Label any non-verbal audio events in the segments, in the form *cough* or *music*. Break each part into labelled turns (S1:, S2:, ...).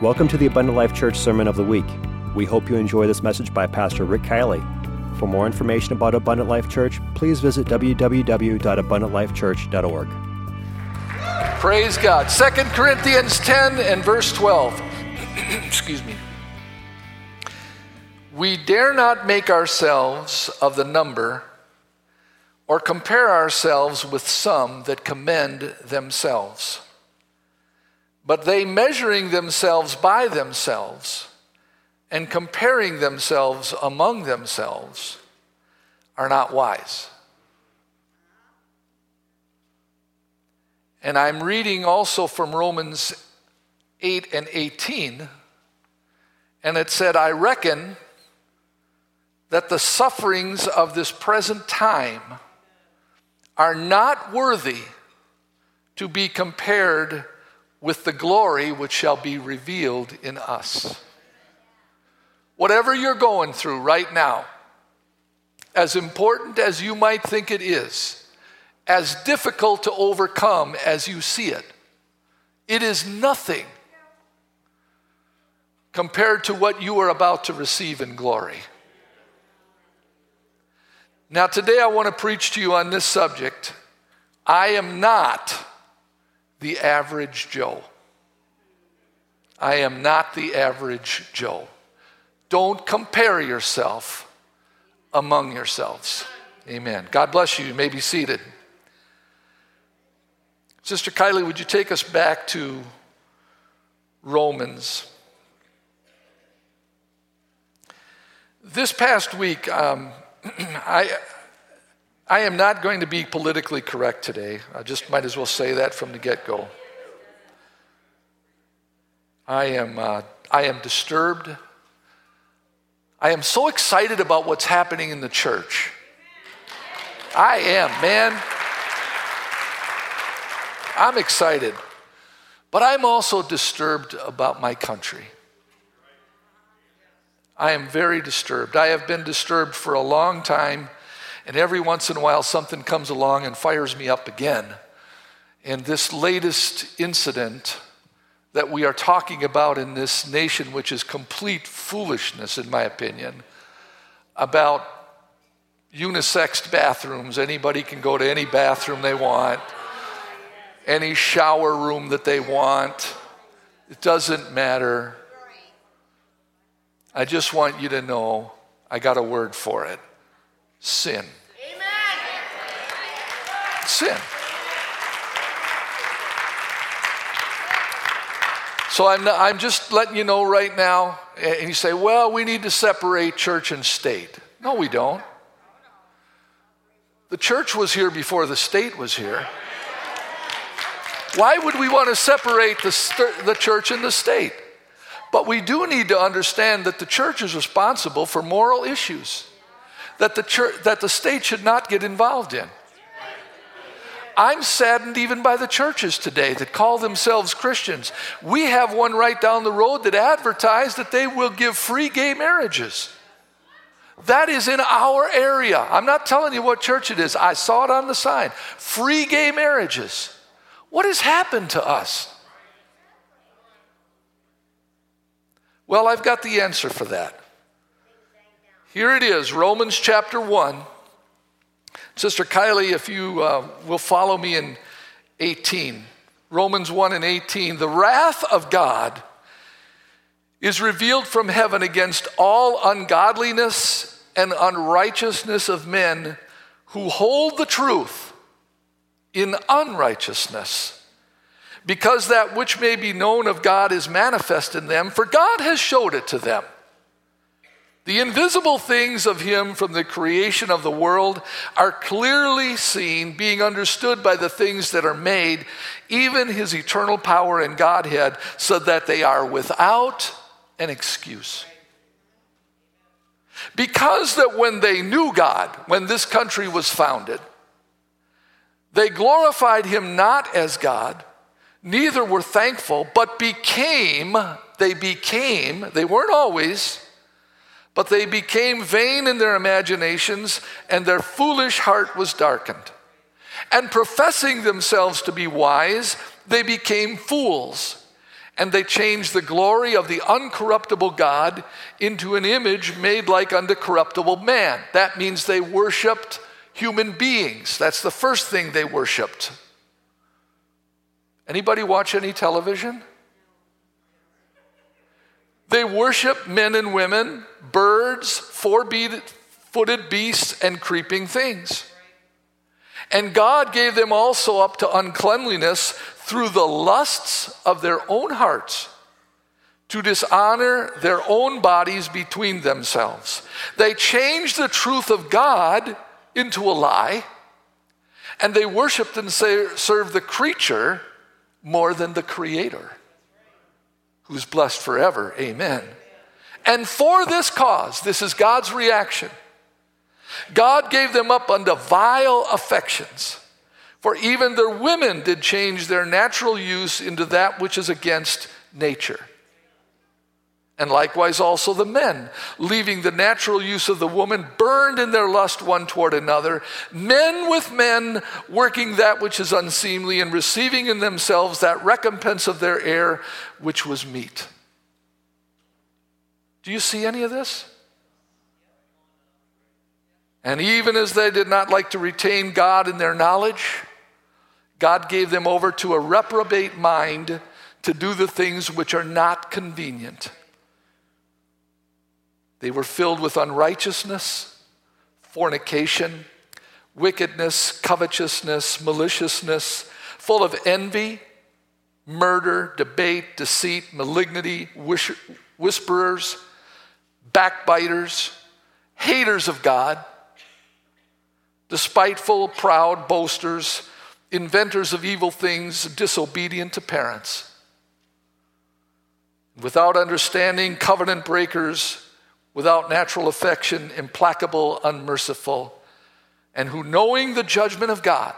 S1: Welcome to the Abundant Life Church Sermon of the Week. We hope you enjoy this message by Pastor Rick Kielley. For more information about Abundant Life Church, please visit www.abundantlifechurch.org.
S2: Praise God. 2 Corinthians 10 and verse 12. *clears throat* Excuse me. We dare not make ourselves of the number or compare ourselves with some that commend themselves. But they measuring themselves by themselves and comparing themselves among themselves are not wise. And I'm reading also from Romans 8 and 18, and it said, I reckon that the sufferings of this present time are not worthy to be compared with the glory which shall be revealed in us. Whatever you're going through right now, as important as you might think it is, as difficult to overcome as you see it, it is nothing compared to what you are about to receive in glory. Now, today I want to preach to you on this subject. I am not the average Joe. I am not the average Joe. Don't compare yourself among yourselves. Amen. God bless you. You may be seated. Sister Kielley, would you take us back to Romans? This past week, um, *clears throat* I, I am not going to be politically correct today. I just might as well say that from the get go. I am, uh, I am disturbed. I am so excited about what's happening in the church. I am, man. I'm excited. But I'm also disturbed about my country. I am very disturbed. I have been disturbed for a long time and every once in a while, something comes along and fires me up again. And this latest incident that we are talking about in this nation, which is complete foolishness, in my opinion, about unisexed bathrooms. Anybody can go to any bathroom they want, any shower room that they want. It doesn't matter. I just want you to know I got a word for it sin. Amen. Sin. So I'm, not, I'm just letting you know right now, and you say, well, we need to separate church and state. No, we don't. The church was here before the state was here. Why would we want to separate the, st- the church and the state? But we do need to understand that the church is responsible for moral issues that the, church, that the state should not get involved in. I'm saddened even by the churches today that call themselves Christians. We have one right down the road that advertised that they will give free gay marriages. That is in our area. I'm not telling you what church it is. I saw it on the sign. Free gay marriages. What has happened to us? Well, I've got the answer for that. Here it is, Romans chapter 1. Sister Kielley, if you uh, will follow me in 18. Romans 1 and 18. The wrath of God is revealed from heaven against all ungodliness and unrighteousness of men who hold the truth in unrighteousness. Because that which may be known of God is manifest in them, for God has showed it to them. The invisible things of him from the creation of the world are clearly seen, being understood by the things that are made, even his eternal power and Godhead, so that they are without an excuse. Because that when they knew God, when this country was founded, they glorified him not as God, neither were thankful, but became, they became, they weren't always but they became vain in their imaginations, and their foolish heart was darkened. And professing themselves to be wise, they became fools, And they changed the glory of the uncorruptible God into an image made like unto corruptible man. That means they worshiped human beings. That's the first thing they worshiped. Anybody watch any television? They worship men and women, birds, four footed beasts, and creeping things. And God gave them also up to uncleanliness through the lusts of their own hearts to dishonor their own bodies between themselves. They changed the truth of God into a lie, and they worshiped and served the creature more than the creator who's blessed forever. Amen. And for this cause, this is God's reaction. God gave them up unto vile affections. For even their women did change their natural use into that which is against nature. And likewise also the men, leaving the natural use of the woman, burned in their lust one toward another, men with men working that which is unseemly, and receiving in themselves that recompense of their error, which was meat. Do you see any of this? And even as they did not like to retain God in their knowledge, God gave them over to a reprobate mind to do the things which are not convenient they were filled with unrighteousness, fornication, wickedness, covetousness, maliciousness, full of envy, murder, debate, deceit, malignity, whisperers, backbiters, haters of God, despiteful, proud, boasters, inventors of evil things, disobedient to parents. Without understanding, covenant breakers, without natural affection, implacable, unmerciful, and who, knowing the judgment of God,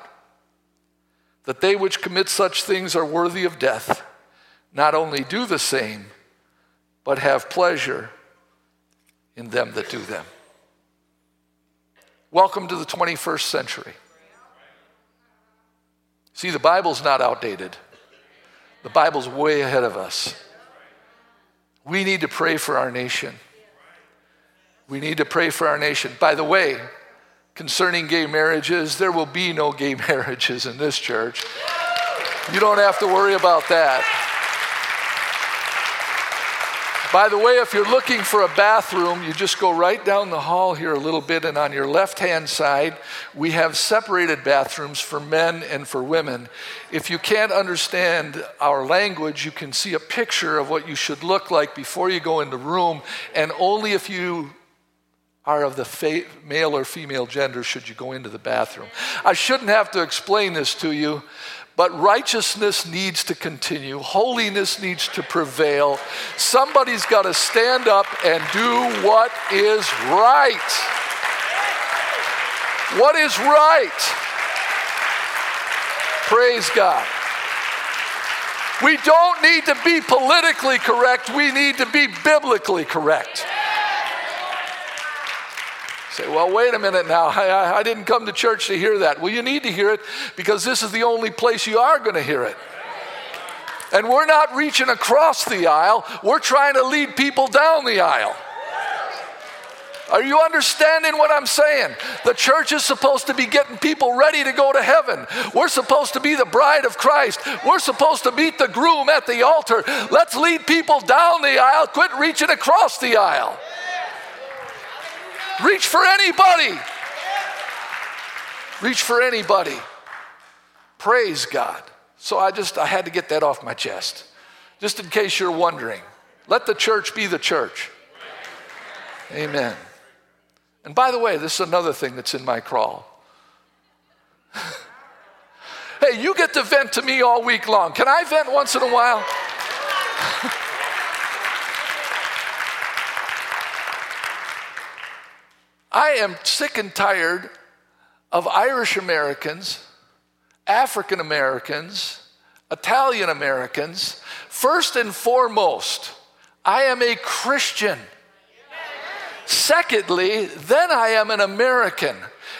S2: that they which commit such things are worthy of death, not only do the same, but have pleasure in them that do them. Welcome to the 21st century. See, the Bible's not outdated, the Bible's way ahead of us. We need to pray for our nation. We need to pray for our nation. By the way, concerning gay marriages, there will be no gay *laughs* marriages in this church. You don't have to worry about that. By the way, if you're looking for a bathroom, you just go right down the hall here a little bit, and on your left hand side, we have separated bathrooms for men and for women. If you can't understand our language, you can see a picture of what you should look like before you go in the room, and only if you are of the fa- male or female gender should you go into the bathroom. I shouldn't have to explain this to you, but righteousness needs to continue, holiness needs to prevail. Somebody's got to stand up and do what is right. What is right? Praise God. We don't need to be politically correct, we need to be biblically correct. Say, well, wait a minute now. I, I didn't come to church to hear that. Well, you need to hear it because this is the only place you are going to hear it. And we're not reaching across the aisle, we're trying to lead people down the aisle. Are you understanding what I'm saying? The church is supposed to be getting people ready to go to heaven. We're supposed to be the bride of Christ. We're supposed to meet the groom at the altar. Let's lead people down the aisle, quit reaching across the aisle. Reach for anybody. Reach for anybody. Praise God. So I just I had to get that off my chest. Just in case you're wondering. Let the church be the church. Amen. And by the way, this is another thing that's in my crawl. *laughs* hey, you get to vent to me all week long. Can I vent once in a while? *laughs* I am sick and tired of Irish Americans, African Americans, Italian Americans. First and foremost, I am a Christian. Secondly, then I am an American.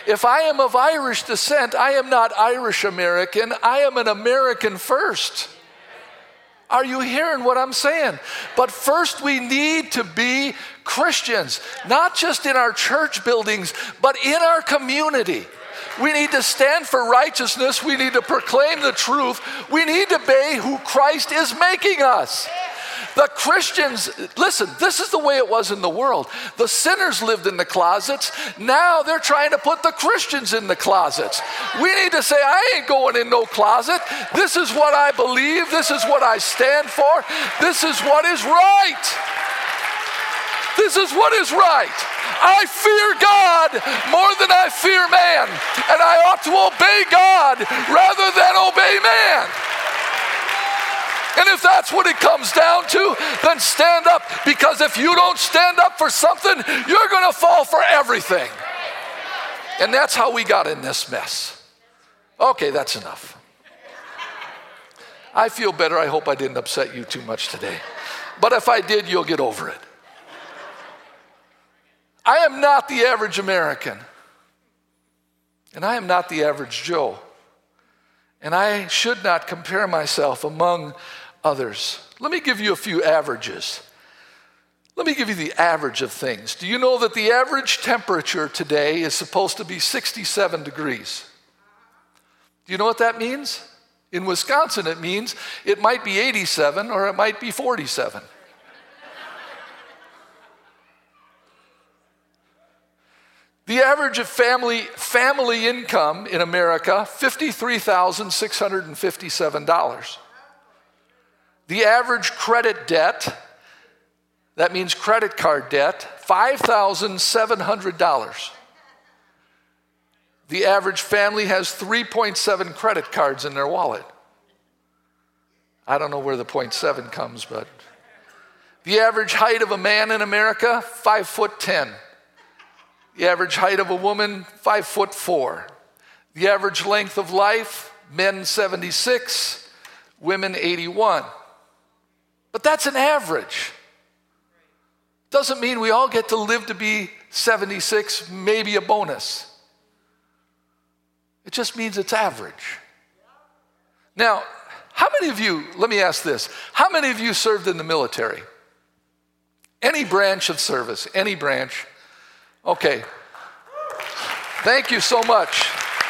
S2: If I am of Irish descent, I am not Irish American, I am an American first. Are you hearing what I'm saying? But first, we need to be Christians, not just in our church buildings, but in our community. We need to stand for righteousness. We need to proclaim the truth. We need to be who Christ is making us. The Christians, listen, this is the way it was in the world. The sinners lived in the closets. Now they're trying to put the Christians in the closets. We need to say, I ain't going in no closet. This is what I believe. This is what I stand for. This is what is right. This is what is right. I fear God more than I fear man, and I ought to obey God rather than obey man. And if that's what it comes down to, then stand up. Because if you don't stand up for something, you're going to fall for everything. And that's how we got in this mess. Okay, that's enough. I feel better. I hope I didn't upset you too much today. But if I did, you'll get over it. I am not the average American. And I am not the average Joe. And I should not compare myself among others. Let me give you a few averages. Let me give you the average of things. Do you know that the average temperature today is supposed to be 67 degrees? Do you know what that means? In Wisconsin, it means it might be 87 or it might be 47. The average of family, family income in America, $53,657. The average credit debt, that means credit card debt, $5,700. The average family has 3.7 credit cards in their wallet. I don't know where the 0.7 comes, but the average height of a man in America, 5 foot 10. The average height of a woman, 5 foot 4. The average length of life, men 76, women 81. But that's an average. Doesn't mean we all get to live to be 76, maybe a bonus. It just means it's average. Now, how many of you, let me ask this, how many of you served in the military? Any branch of service, any branch. Okay. Thank you so much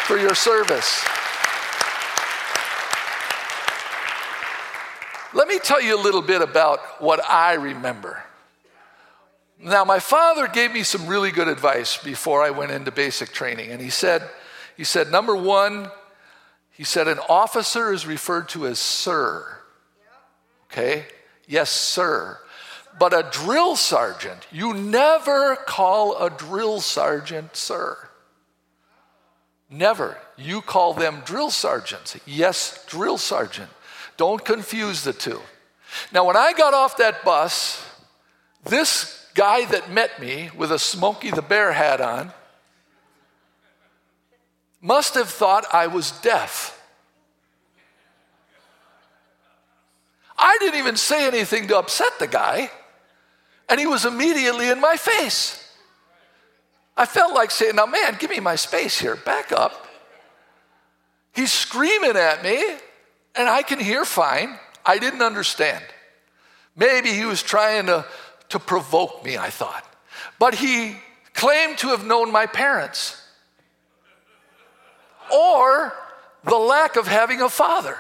S2: for your service. Let me tell you a little bit about what I remember. Now, my father gave me some really good advice before I went into basic training. And he said, he said, number one, he said, an officer is referred to as sir. Okay? Yes, sir. But a drill sergeant, you never call a drill sergeant sir. Never. You call them drill sergeants. Yes, drill sergeant. Don't confuse the two. Now, when I got off that bus, this guy that met me with a Smokey the Bear hat on must have thought I was deaf. I didn't even say anything to upset the guy, and he was immediately in my face. I felt like saying, Now, man, give me my space here, back up. He's screaming at me, and I can hear fine. I didn't understand. Maybe he was trying to, to provoke me, I thought. But he claimed to have known my parents or the lack of having a father.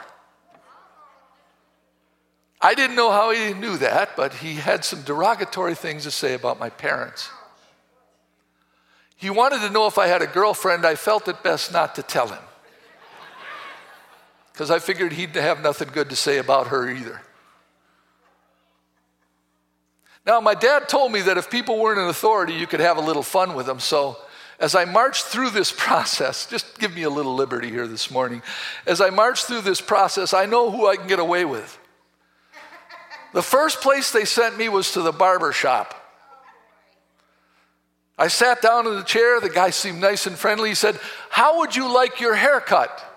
S2: I didn't know how he knew that, but he had some derogatory things to say about my parents. He wanted to know if I had a girlfriend. I felt it best not to tell him because I figured he'd have nothing good to say about her either. Now, my dad told me that if people weren't in authority, you could have a little fun with them. So, as I marched through this *laughs* process, just give me a little liberty here this morning. As I marched through this process, I know who I can get away with. The first place they sent me was to the barber shop. I sat down in the chair. The guy seemed nice and friendly. He said, How would you like your haircut?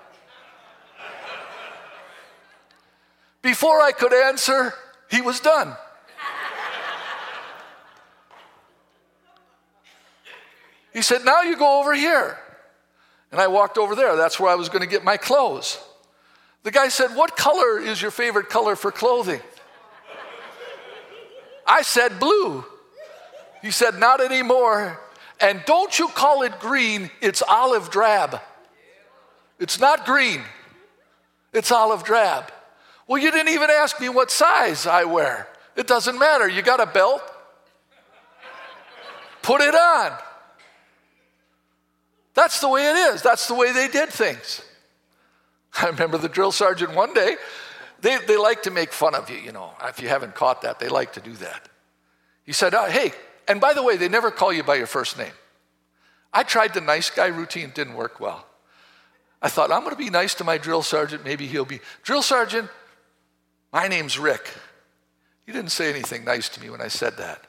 S2: Before I could answer, he was done. He said, Now you go over here. And I walked over there. That's where I was going to get my clothes. The guy said, What color is your favorite color for clothing? I said, Blue. He said, Not anymore. And don't you call it green, it's olive drab. It's not green, it's olive drab. Well, you didn't even ask me what size I wear. It doesn't matter. You got a belt? Put it on. That's the way it is. That's the way they did things. *laughs* I remember the drill sergeant one day, they, they like to make fun of you, you know. If you haven't caught that, they like to do that. He said, oh, Hey, and by the way, they never call you by your first name. I tried the nice guy routine, didn't work well. I thought, I'm going to be nice to my drill sergeant. Maybe he'll be, Drill sergeant, my name's Rick. He didn't say anything nice to me when I said that.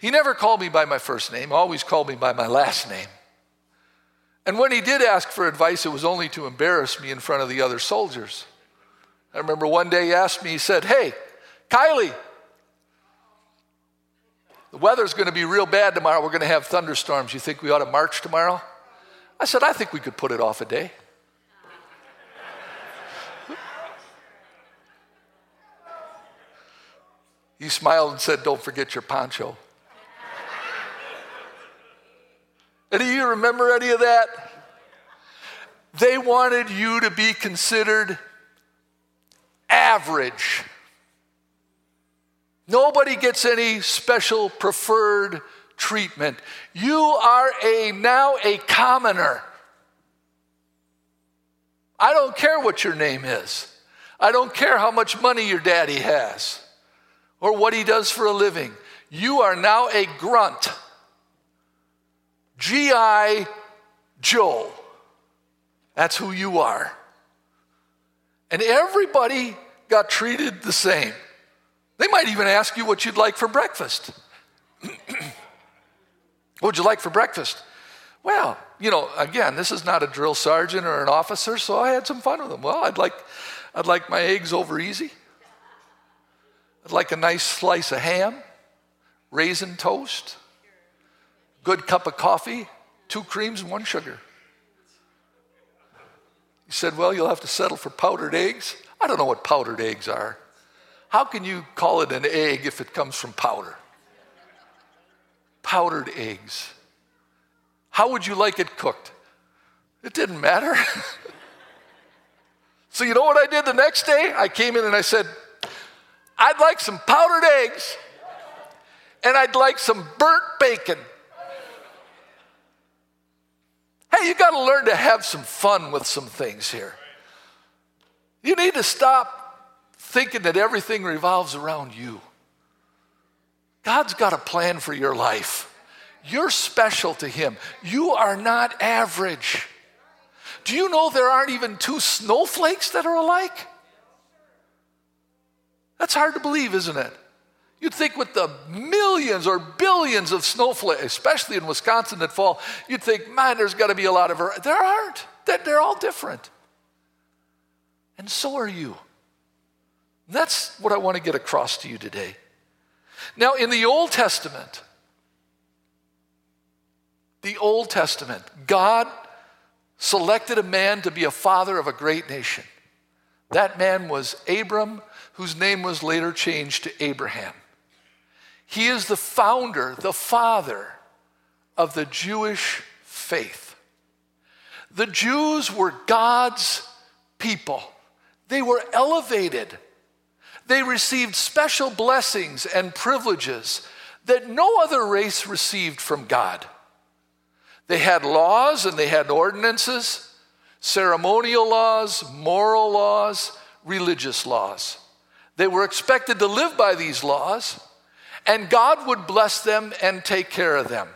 S2: He never called me by my first name, always called me by my last name. And when he did ask for advice, it was only to embarrass me in front of the other soldiers. I remember one day he asked me, he said, Hey, Kielley, the weather's going to be real bad tomorrow. We're going to have thunderstorms. You think we ought to march tomorrow? I said, I think we could put it off a day. He smiled and said, Don't forget your poncho. Any of you remember any of that? They wanted you to be considered average. Nobody gets any special preferred treatment. You are a now a commoner. I don't care what your name is. I don't care how much money your daddy has or what he does for a living. You are now a grunt. G.I. Joe. That's who you are. And everybody got treated the same. They might even ask you what you'd like for breakfast. *clears throat* what would you like for breakfast? Well, you know, again, this is not a drill sergeant or an officer, so I had some fun with them. Well, I'd like, I'd like my eggs over easy. I'd like a nice slice of ham, raisin toast, good cup of coffee, two creams and one sugar. He said, Well, you'll have to settle for powdered eggs. I don't know what powdered eggs are. How can you call it an egg if it comes from powder? Powdered eggs. How would you like it cooked? It didn't matter. *laughs* so, you know what I did the next day? I came in and I said, I'd like some powdered eggs and I'd like some burnt bacon. Hey, you got to learn to have some fun with some things here. You need to stop thinking that everything revolves around you. God's got a plan for your life. You're special to Him. You are not average. Do you know there aren't even two snowflakes that are alike? That's hard to believe, isn't it? You'd think with the millions or billions of snowflakes, especially in Wisconsin that fall, you'd think, man, there's got to be a lot of. There aren't. They're all different. And so are you. That's what I want to get across to you today. Now, in the Old Testament, the Old Testament, God selected a man to be a father of a great nation. That man was Abram, whose name was later changed to Abraham. He is the founder, the father of the Jewish faith. The Jews were God's people, they were elevated they received special blessings and privileges that no other race received from God. They had laws and they had ordinances, ceremonial laws, moral laws, religious laws. They were expected to live by these laws, and God would bless them and take care of them.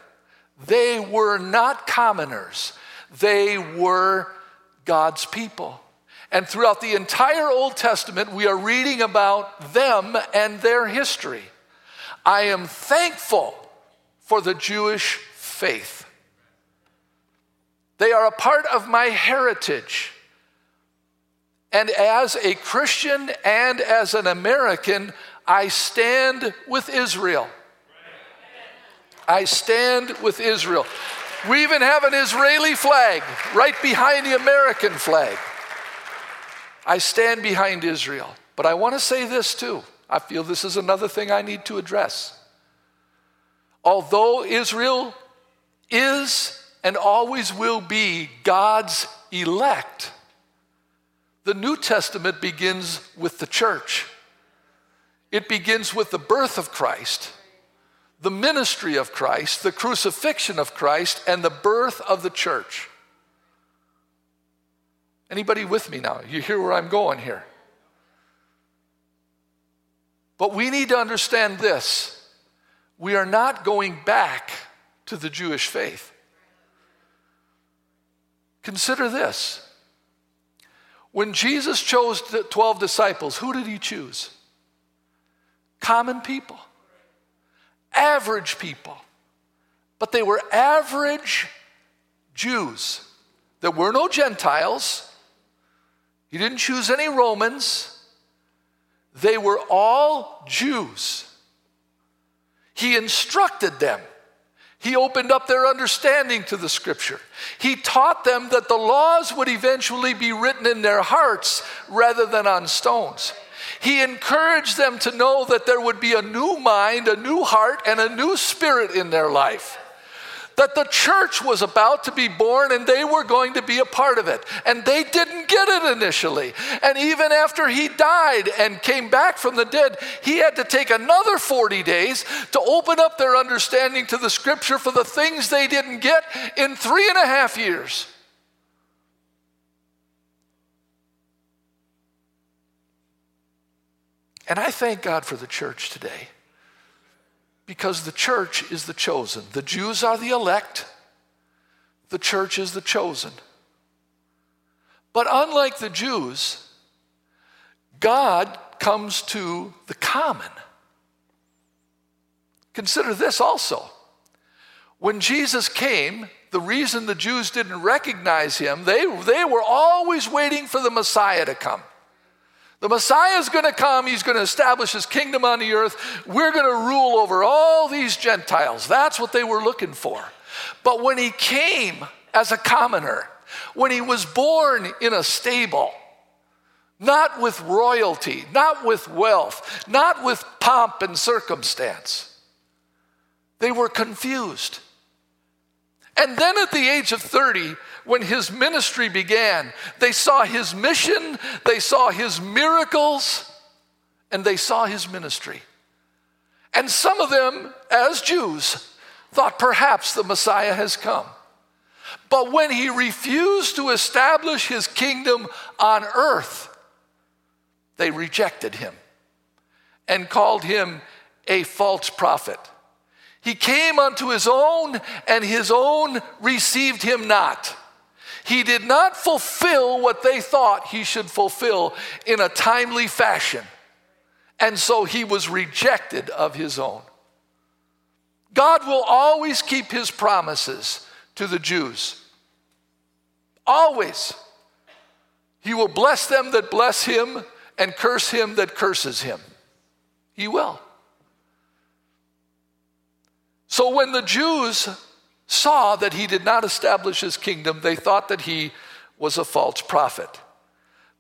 S2: They were not commoners, they were God's people. And throughout the entire Old Testament, we are reading about them and their history. I am thankful for the Jewish faith. They are a part of my heritage. And as a Christian and as an American, I stand with Israel. I stand with Israel. We even have an Israeli flag right behind the American flag. I stand behind Israel. But I want to say this too. I feel this is another thing I need to address. Although Israel is and always will be God's elect, the New Testament begins with the church. It begins with the birth of Christ, the ministry of Christ, the crucifixion of Christ, and the birth of the church. Anybody with me now? You hear where I'm going here? But we need to understand this we are not going back to the Jewish faith. Consider this. When Jesus chose the 12 disciples, who did he choose? Common people, average people. But they were average Jews. There were no Gentiles. He didn't choose any Romans. They were all Jews. He instructed them. He opened up their understanding to the scripture. He taught them that the laws would eventually be written in their hearts rather than on stones. He encouraged them to know that there would be a new mind, a new heart, and a new spirit in their life that the church was about to be born and they were going to be a part of it. And they didn't get it initially. And even after he died and came back from the dead, he had to take another 40 days to open up their understanding to the scripture for the things they didn't get in three and a half years. And I thank God for the church today because the church is the chosen. The Jews are the elect, the church is the chosen. But unlike the Jews, God comes to the common. Consider this also. When Jesus came, the reason the Jews didn't recognize him, they, they were always waiting for the Messiah to come. The Messiah is going to come. He's going to establish his kingdom on the earth. We're going to rule over all these Gentiles. That's what they were looking for. But when he came as a commoner, when he was born in a stable, not with royalty, not with wealth, not with pomp and circumstance, they were confused. And then at the age of 30, when his ministry began, they saw his mission, they saw his miracles, and they saw his ministry. And some of them, as Jews, thought perhaps the Messiah has come. But when he refused to establish his kingdom on earth, they rejected him and called him a false prophet. He came unto his own, and his own received him not. He did not fulfill what they thought he should fulfill in a timely fashion. And so he was rejected of his own. God will always keep his promises to the Jews. Always. He will bless them that bless him and curse him that curses him. He will. So when the Jews saw that he did not establish his kingdom, they thought that he was a false prophet.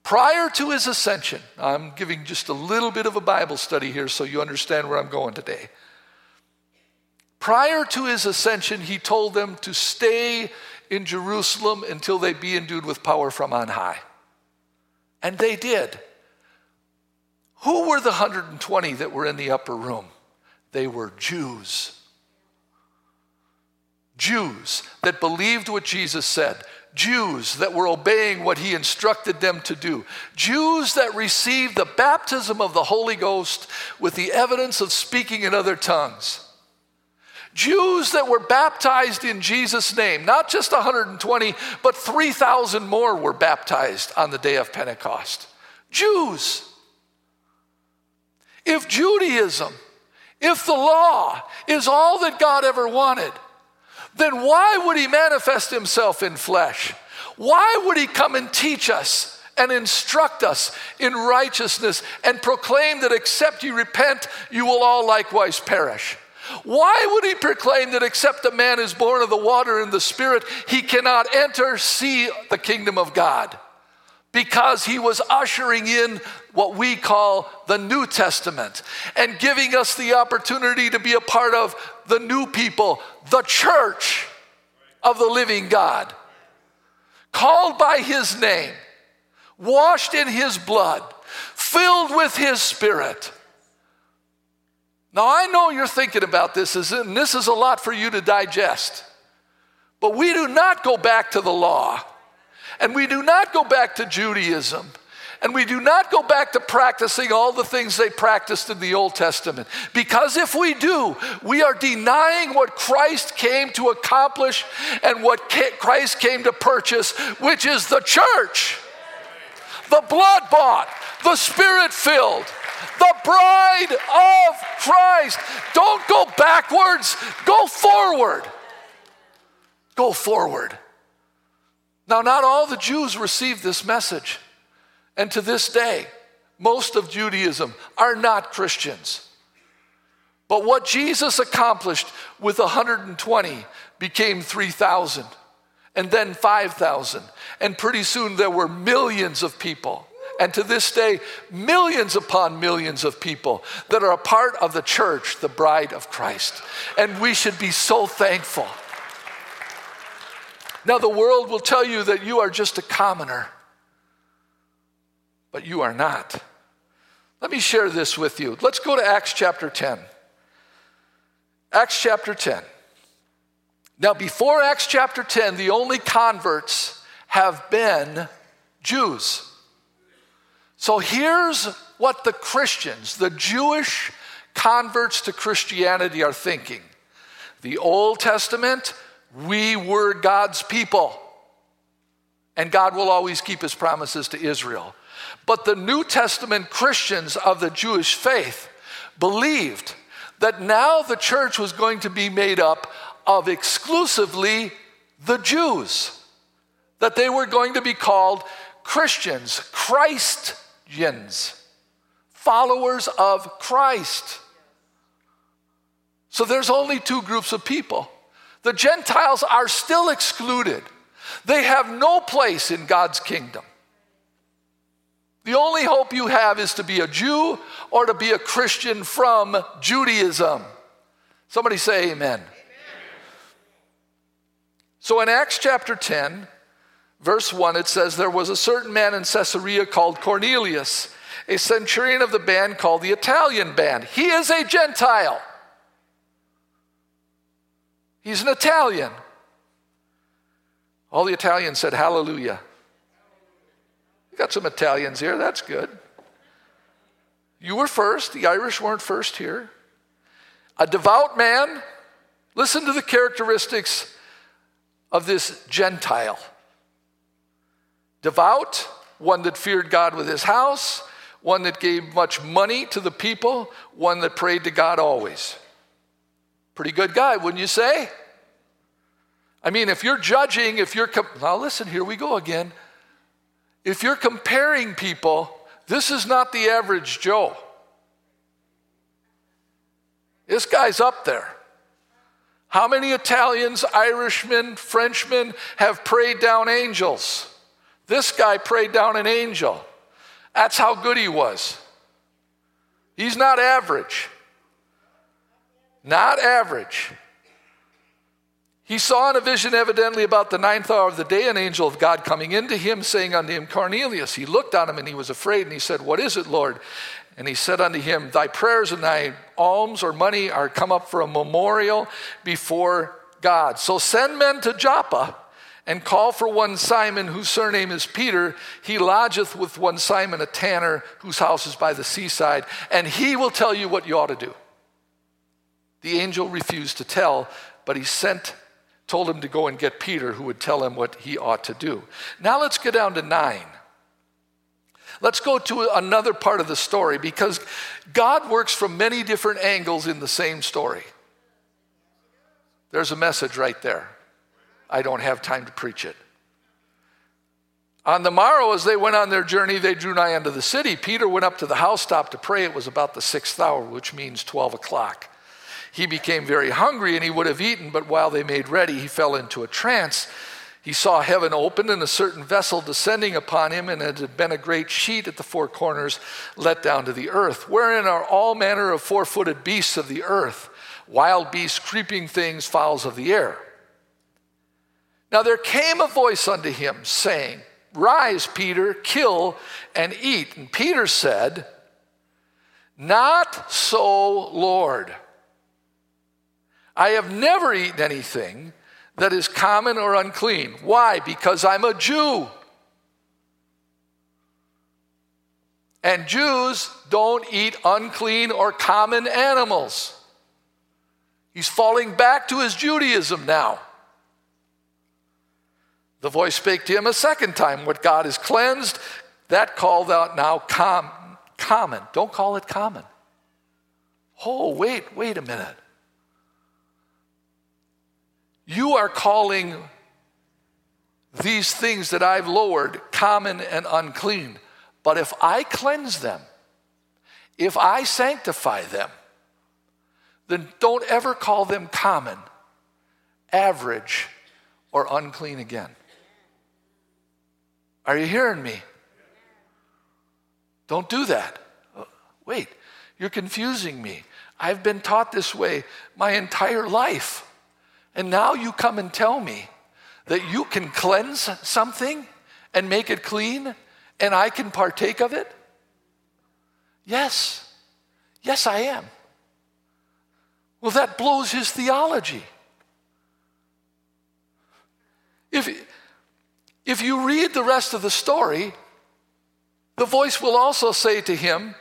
S2: Prior to his ascension, I'm giving just a little bit of a Bible study here so you understand where I'm going today. Prior to his ascension, he told them to stay in Jerusalem until they be endued with power from on high. And they did. Who were the 120 that were in the upper room? They were Jews. Jews that believed what Jesus said, Jews that were obeying what he instructed them to do, Jews that received the baptism of the Holy Ghost with the evidence of speaking in other tongues. Jews that were baptized in Jesus' name, not just 120, but 3,000 more were baptized on the day of Pentecost. Jews. If Judaism, if the law is all that God ever wanted, then why would he manifest himself in flesh? Why would he come and teach us and instruct us in righteousness and proclaim that except you repent, you will all likewise perish? Why would he proclaim that except a man is born of the water and the spirit, he cannot enter, see the kingdom of God? Because he was ushering in what we call the New Testament and giving us the opportunity to be a part of the new people, the church of the living God, called by his name, washed in his blood, filled with his spirit. Now, I know you're thinking about this, and this is a lot for you to digest. But we do not go back to the law. And we do not go back to Judaism. And we do not go back to practicing all the things they practiced in the Old Testament. Because if we do, we are denying what Christ came to accomplish and what Christ came to purchase, which is the church, the blood bought, the spirit filled, the bride of Christ. Don't go backwards, go forward. Go forward. Now, not all the Jews received this message. And to this day, most of Judaism are not Christians. But what Jesus accomplished with 120 became 3,000, and then 5,000. And pretty soon there were millions of people. And to this day, millions upon millions of people that are a part of the church, the bride of Christ. And we should be so thankful. Now, the world will tell you that you are just a commoner, but you are not. Let me share this with you. Let's go to Acts chapter 10. Acts chapter 10. Now, before Acts chapter 10, the only converts have been Jews. So here's what the Christians, the Jewish converts to Christianity, are thinking. The Old Testament, we were God's people. And God will always keep his promises to Israel. But the New Testament Christians of the Jewish faith believed that now the church was going to be made up of exclusively the Jews, that they were going to be called Christians, Christians, followers of Christ. So there's only two groups of people the Gentiles are still excluded. They have no place in God's kingdom. The only hope you have is to be a Jew or to be a Christian from Judaism. Somebody say amen. amen. So in Acts chapter 10, verse 1, it says, There was a certain man in Caesarea called Cornelius, a centurion of the band called the Italian band. He is a Gentile. He's an Italian. All the Italians said, Hallelujah. We got some Italians here, that's good. You were first, the Irish weren't first here. A devout man, listen to the characteristics of this Gentile. Devout, one that feared God with his house, one that gave much money to the people, one that prayed to God always. Pretty good guy, wouldn't you say? I mean, if you're judging, if you're, now listen, here we go again. If you're comparing people, this is not the average Joe. This guy's up there. How many Italians, Irishmen, Frenchmen have prayed down angels? This guy prayed down an angel. That's how good he was. He's not average. Not average. He saw in a vision, evidently about the ninth hour of the day, an angel of God coming into him, saying unto him, Cornelius. He looked on him and he was afraid, and he said, What is it, Lord? And he said unto him, Thy prayers and thy alms or money are come up for a memorial before God. So send men to Joppa and call for one Simon, whose surname is Peter. He lodgeth with one Simon, a tanner, whose house is by the seaside, and he will tell you what you ought to do. The angel refused to tell, but he sent, told him to go and get Peter, who would tell him what he ought to do. Now let's go down to nine. Let's go to another part of the story because God works from many different angles in the same story. There's a message right there. I don't have time to preach it. On the morrow, as they went on their journey, they drew nigh unto the city. Peter went up to the housetop to pray. It was about the sixth hour, which means 12 o'clock. He became very hungry and he would have eaten, but while they made ready, he fell into a trance. He saw heaven opened and a certain vessel descending upon him, and it had been a great sheet at the four corners let down to the earth, wherein are all manner of four footed beasts of the earth, wild beasts, creeping things, fowls of the air. Now there came a voice unto him, saying, Rise, Peter, kill and eat. And Peter said, Not so, Lord. I have never eaten anything that is common or unclean. Why? Because I'm a Jew. And Jews don't eat unclean or common animals. He's falling back to his Judaism now. The voice spake to him a second time What God has cleansed, that called out now com- common. Don't call it common. Oh, wait, wait a minute. You are calling these things that I've lowered common and unclean. But if I cleanse them, if I sanctify them, then don't ever call them common, average, or unclean again. Are you hearing me? Don't do that. Wait, you're confusing me. I've been taught this way my entire life. And now you come and tell me that you can cleanse something and make it clean and I can partake of it? Yes. Yes, I am. Well, that blows his theology. If, if you read the rest of the story, the voice will also say to him,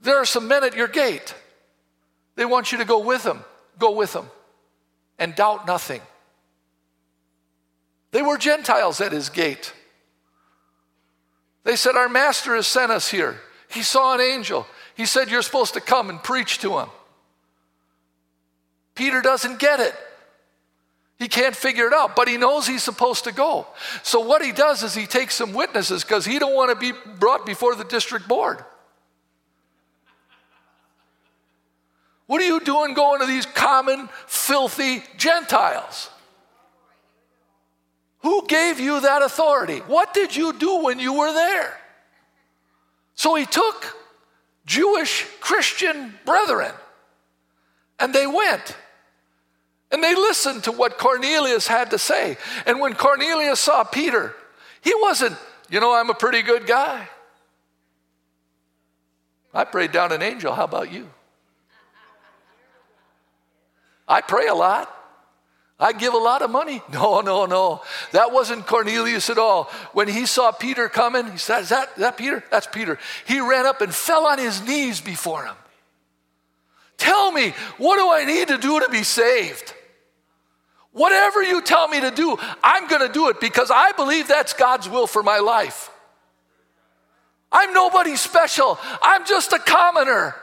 S2: There are some men at your gate. They want you to go with them. Go with them and doubt nothing. They were Gentiles at his gate. They said, Our master has sent us here. He saw an angel. He said, You're supposed to come and preach to him. Peter doesn't get it. He can't figure it out, but he knows he's supposed to go. So what he does is he takes some witnesses because he don't want to be brought before the district board. What are you doing going to these common, filthy Gentiles? Who gave you that authority? What did you do when you were there? So he took Jewish Christian brethren and they went and they listened to what Cornelius had to say. And when Cornelius saw Peter, he wasn't, you know, I'm a pretty good guy. I prayed down an angel. How about you? I pray a lot. I give a lot of money. *laughs* No, no, no. That wasn't Cornelius at all. When he saw Peter coming, he said, Is that, is that Peter? That's Peter. He ran up and fell on his knees before him. Tell me, what do I need to do to be saved? Whatever you tell me to do, I'm going to do it because I believe that's God's will for my life. I'm nobody special. I'm just a commoner.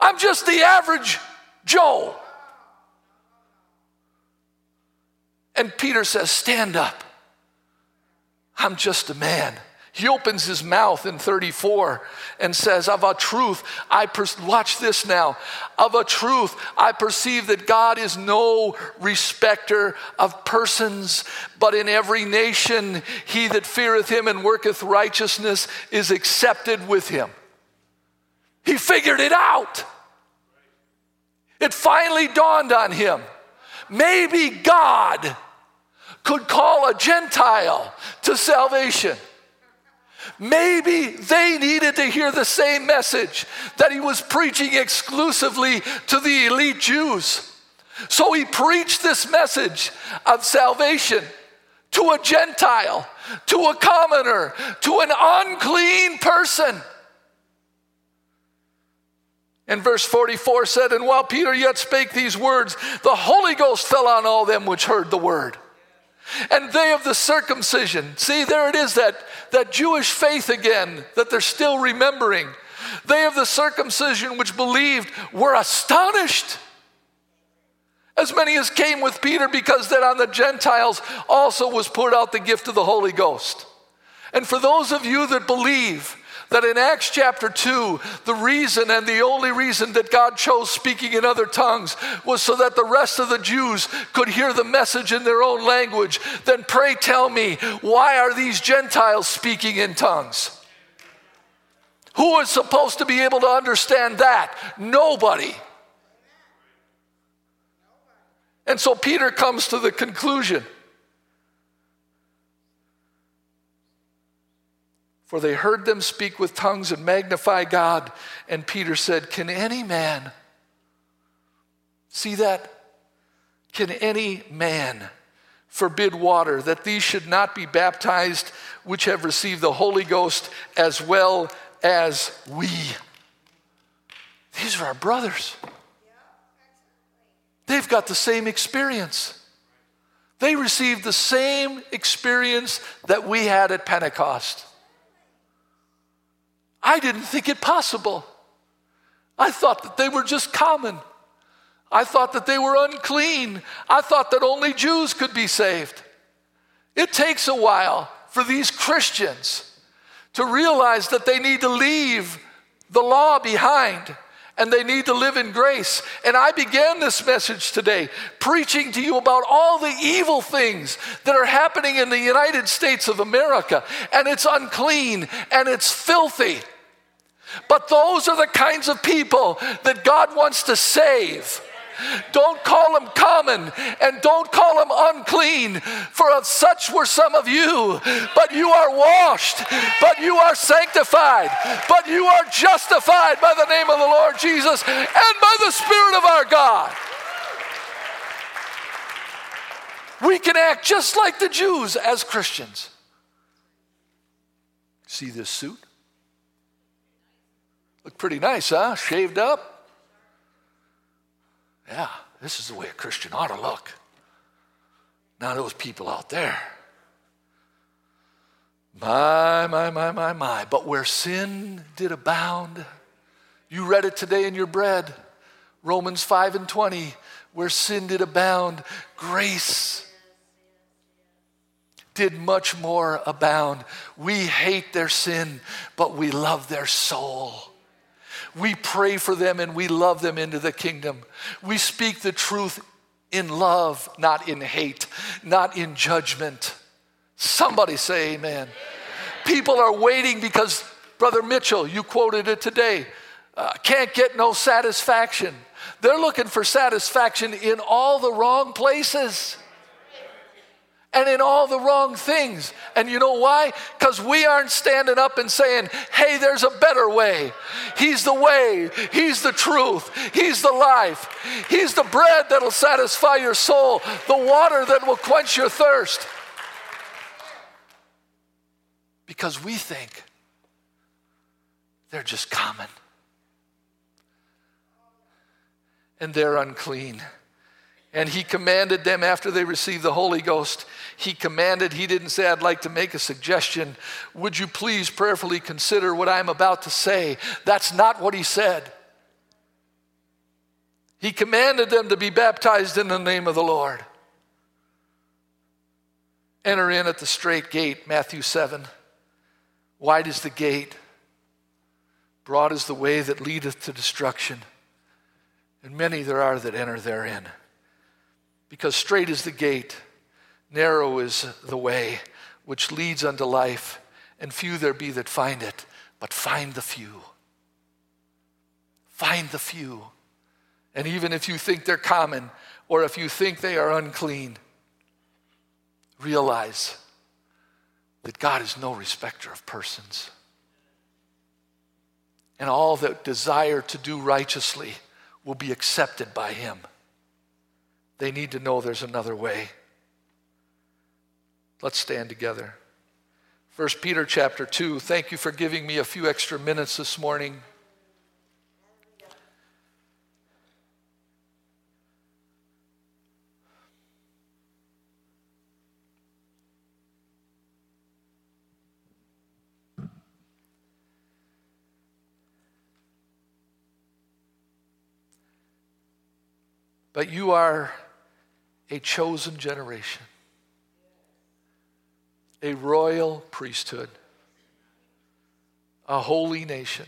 S2: I'm just the average Joe. And Peter says, Stand up. I'm just a man. He opens his mouth in 34 and says, Of a truth, I per- watch this now. Of a truth, I perceive that God is no respecter of persons, but in every nation he that feareth him and worketh righteousness is accepted with him. He figured it out. It finally dawned on him. Maybe God could call a Gentile to salvation. Maybe they needed to hear the same message that he was preaching exclusively to the elite Jews. So he preached this message of salvation to a Gentile, to a commoner, to an unclean person. And verse 44 said, And while Peter yet spake these words, the Holy Ghost fell on all them which heard the word. And they of the circumcision, see, there it is, that, that Jewish faith again that they're still remembering. They of the circumcision which believed were astonished. As many as came with Peter, because that on the Gentiles also was poured out the gift of the Holy Ghost. And for those of you that believe, That in Acts chapter 2, the reason and the only reason that God chose speaking in other tongues was so that the rest of the Jews could hear the message in their own language. Then pray tell me, why are these Gentiles speaking in tongues? Who is supposed to be able to understand that? Nobody. And so Peter comes to the conclusion For they heard them speak with tongues and magnify God. And Peter said, Can any man, see that? Can any man forbid water that these should not be baptized, which have received the Holy Ghost as well as we? These are our brothers. They've got the same experience. They received the same experience that we had at Pentecost. I didn't think it possible. I thought that they were just common. I thought that they were unclean. I thought that only Jews could be saved. It takes a while for these Christians to realize that they need to leave the law behind and they need to live in grace. And I began this message today preaching to you about all the evil things that are happening in the United States of America. And it's unclean and it's filthy. But those are the kinds of people that God wants to save. Don't call them common and don't call them unclean, for of such were some of you. But you are washed, but you are sanctified, but you are justified by the name of the Lord Jesus and by the Spirit of our God. We can act just like the Jews as Christians. See this suit? Look pretty nice, huh? Shaved up. Yeah, this is the way a Christian ought to look. Now, those people out there, my, my, my, my, my. But where sin did abound, you read it today in your bread, Romans 5 and 20, where sin did abound, grace did much more abound. We hate their sin, but we love their soul. We pray for them and we love them into the kingdom. We speak the truth in love, not in hate, not in judgment. Somebody say amen. People are waiting because, Brother Mitchell, you quoted it today, uh, can't get no satisfaction. They're looking for satisfaction in all the wrong places and in all the wrong things. And you know why? Because we aren't standing up and saying, hey, there's a better way. He's the way, He's the truth, He's the life, He's the bread that'll satisfy your soul, the water that will quench your thirst. Because we think they're just common and they're unclean. And he commanded them after they received the Holy Ghost, he commanded, he didn't say, I'd like to make a suggestion. Would you please prayerfully consider what I'm about to say? That's not what he said. He commanded them to be baptized in the name of the Lord. Enter in at the straight gate, Matthew 7. Wide is the gate, broad is the way that leadeth to destruction, and many there are that enter therein. Because straight is the gate, narrow is the way which leads unto life, and few there be that find it, but find the few. Find the few. And even if you think they're common, or if you think they are unclean, realize that God is no respecter of persons. And all that desire to do righteously will be accepted by Him. They need to know there's another way. Let's stand together. 1 Peter chapter 2. Thank you for giving me a few extra minutes this morning. But you are a chosen generation, a royal priesthood, a holy nation,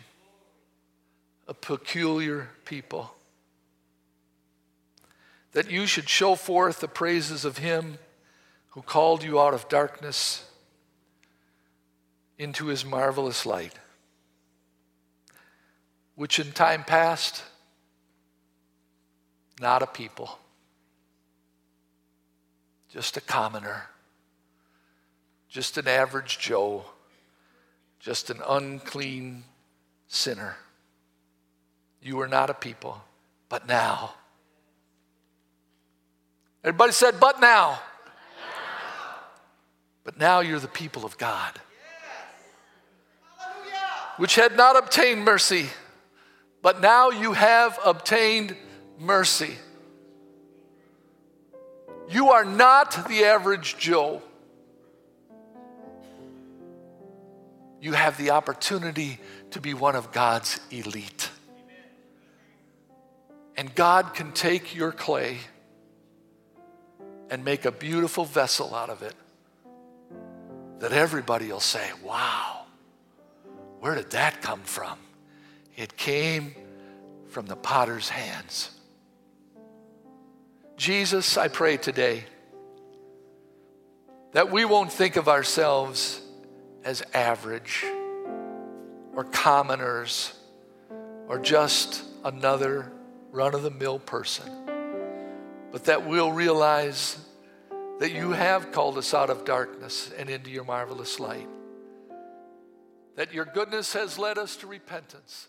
S2: a peculiar people. That you should show forth the praises of him who called you out of darkness into his marvelous light, which in time past, not a people, just a commoner, just an average Joe, just an unclean sinner. You were not a people, but now. Everybody said, but now. But now you're the people of God, which had not obtained mercy, but now you have obtained mercy. You are not the average Joe. You have the opportunity to be one of God's elite. And God can take your clay and make a beautiful vessel out of it that everybody will say, Wow, where did that come from? It came from the potter's hands. Jesus, I pray today that we won't think of ourselves as average or commoners or just another run of the mill person, but that we'll realize that you have called us out of darkness and into your marvelous light, that your goodness has led us to repentance.